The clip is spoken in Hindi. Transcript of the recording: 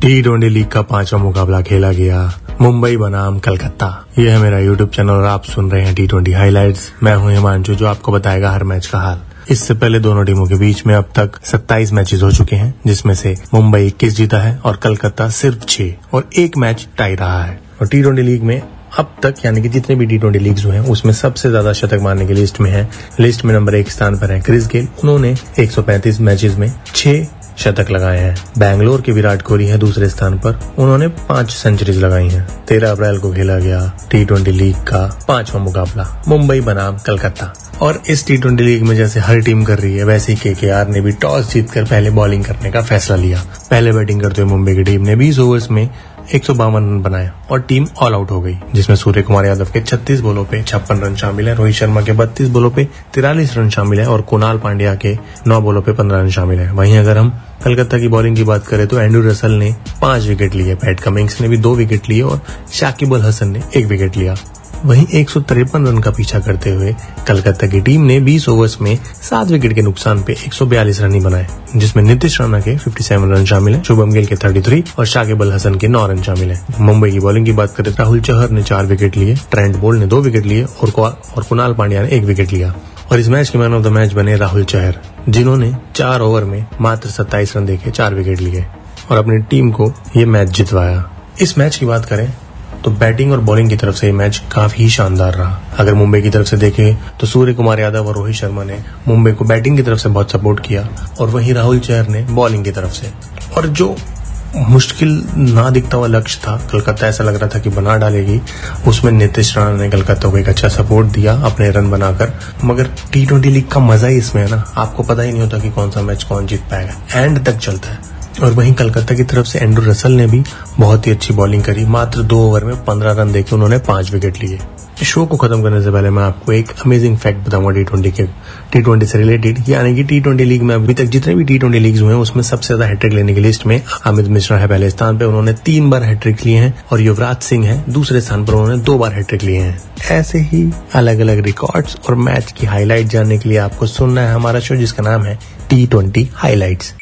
टी ट्वेंटी लीग का पांचवा मुकाबला खेला गया। मुंबई बनाम कलकत्ता। ये है मेरा यूट्यूब चैनल और आप सुन रहे हैं टी ट्वेंटी हाईलाइट्स मैं हूँ हिमांशु, जो आपको बताएगा हर मैच का हाल। इससे पहले दोनों टीमों के बीच में अब तक 27 मैचेस हो चुके हैं, जिसमें से मुंबई इक्कीस जीता है और कलकत्ता सिर्फ़ छह और एक मैच टाई रहा है। और टी ट्वेंटी लीग में अब तक, यानी कि जितने भी टी ट्वेंटी लीग हुए हैं, उसमें सबसे ज़्यादा शतक मारने की लिस्ट में है। लिस्ट में नंबर एक स्थान पर है क्रिस गेल। उन्होंने 135 मैचेस में छह शतक लगाए हैं। बैंगलोर के विराट कोहली हैं दूसरे स्थान पर। उन्होंने पाँच सेंचुरीज लगाई हैं। तेरह अप्रैल को खेला गया टी ट्वेंटी लीग का पांचवा मुकाबला। मुंबई बनाम कलकत्ता। और इस टी ट्वेंटी लीग में जैसे हर टीम कर रही है, वैसे ही के ने भी टॉस जीतकर पहले बॉलिंग करने का फैसला लिया। पहले बैटिंग करते हुए मुंबई की टीम ने बीस ओवर्स में एक सौ बावन रन बनाया और टीम ऑल आउट हो गई, जिसमें सूर्य कुमार यादव के 36 बोलों पे छप्पन रन शामिल है, रोहित शर्मा के 32 बोलों पे तिरालीस रन शामिल है और कुणाल पांड्या के 9 बोलों पे 15 रन शामिल है। वहीं अगर हम कलकत्ता की बॉलिंग की बात करें तो एंड्रू रसल ने पाँच विकेट लिए पैट कमिंग्स ने भी दो विकेट लिए और शाकिब अल हसन ने एक विकेट लिया। वहीं एक सौ तिरपन रन का पीछा करते हुए कलकत्ता की टीम ने 20 ओवर्स में सात विकेट के नुकसान पे 142 रन ही बनाए जिसमें नीतीश राणा के 57 रन शामिल है शुभम गिल के 33 और शाकिब अल हसन के 9 रन शामिल है। मुंबई की बॉलिंग की बात करें राहुल चहर ने चार विकेट लिए ट्रेंट बोल्ड ने दो विकेट लिए और, और कुणाल पांड्या ने एक विकेट लिया। और इस मैच के मैन ऑफ़ द मैच बने राहुल चहर, जिन्होंने चार ओवर में मात्र सत्ताईस रन देके चार विकेट लिए और अपनी टीम को ये मैच जितवाया। इस मैच की बात करें तो बैटिंग और बॉलिंग की तरफ़ से ये मैच काफ़ी शानदार रहा। अगर मुंबई की तरफ़ से देखें तो सूर्य कुमार यादव और रोहित शर्मा ने मुंबई को बैटिंग की तरफ़ से बहुत सपोर्ट किया और वहीं राहुल चहर ने बॉलिंग की तरफ़ से। और जो मुश्किल ना दिखता हुआ लक्ष्य था। कलकत्ता ऐसा लग रहा था कि बना डालेगी। उसमें नीतीश राणा ने कलकत्ता को एक अच्छा सपोर्ट दिया अपने रन बनाकर। मगर टी ट्वेंटी लीग का मज़ा ही इसमें है ना। आपको पता ही नहीं होता कि कौन सा मैच कौन जीत पाएगा। एंड तक चलता है। और वहीं कलकत्ता की तरफ़ से एंड्रू रसल ने भी बहुत ही अच्छी बॉलिंग करी। मात्र दो ओवर में पंद्रह रन देकर उन्होंने पाँच विकेट लिए। शो को खत्म करने से पहले मैं आपको एक अमेजिंग फैक्ट बताऊँगा टी ट्वेंटी के टी ट्वेंटी से रिलेटेड यानी कि टी ट्वेंटी लीग में अभी तक जितने भी टी ट्वेंटी लीग हुए हैं, उसमें सबसे ज़्यादा हैट्रिक लेने की लिस्ट में अमित मिश्रा है पहले स्थान पर उन्होंने तीन बार हैट्रिक लिए हैं और युवराज सिंह है दूसरे स्थान पर। उन्होंने दो बार हैट्रिक लिए हैं। ऐसे ही अलग अलग रिकॉर्ड्स और मैच की हाईलाइट जानने के लिए आपको सुनना है हमारा शो जिसका नाम है टी ट्वेंटी हाईलाइट्स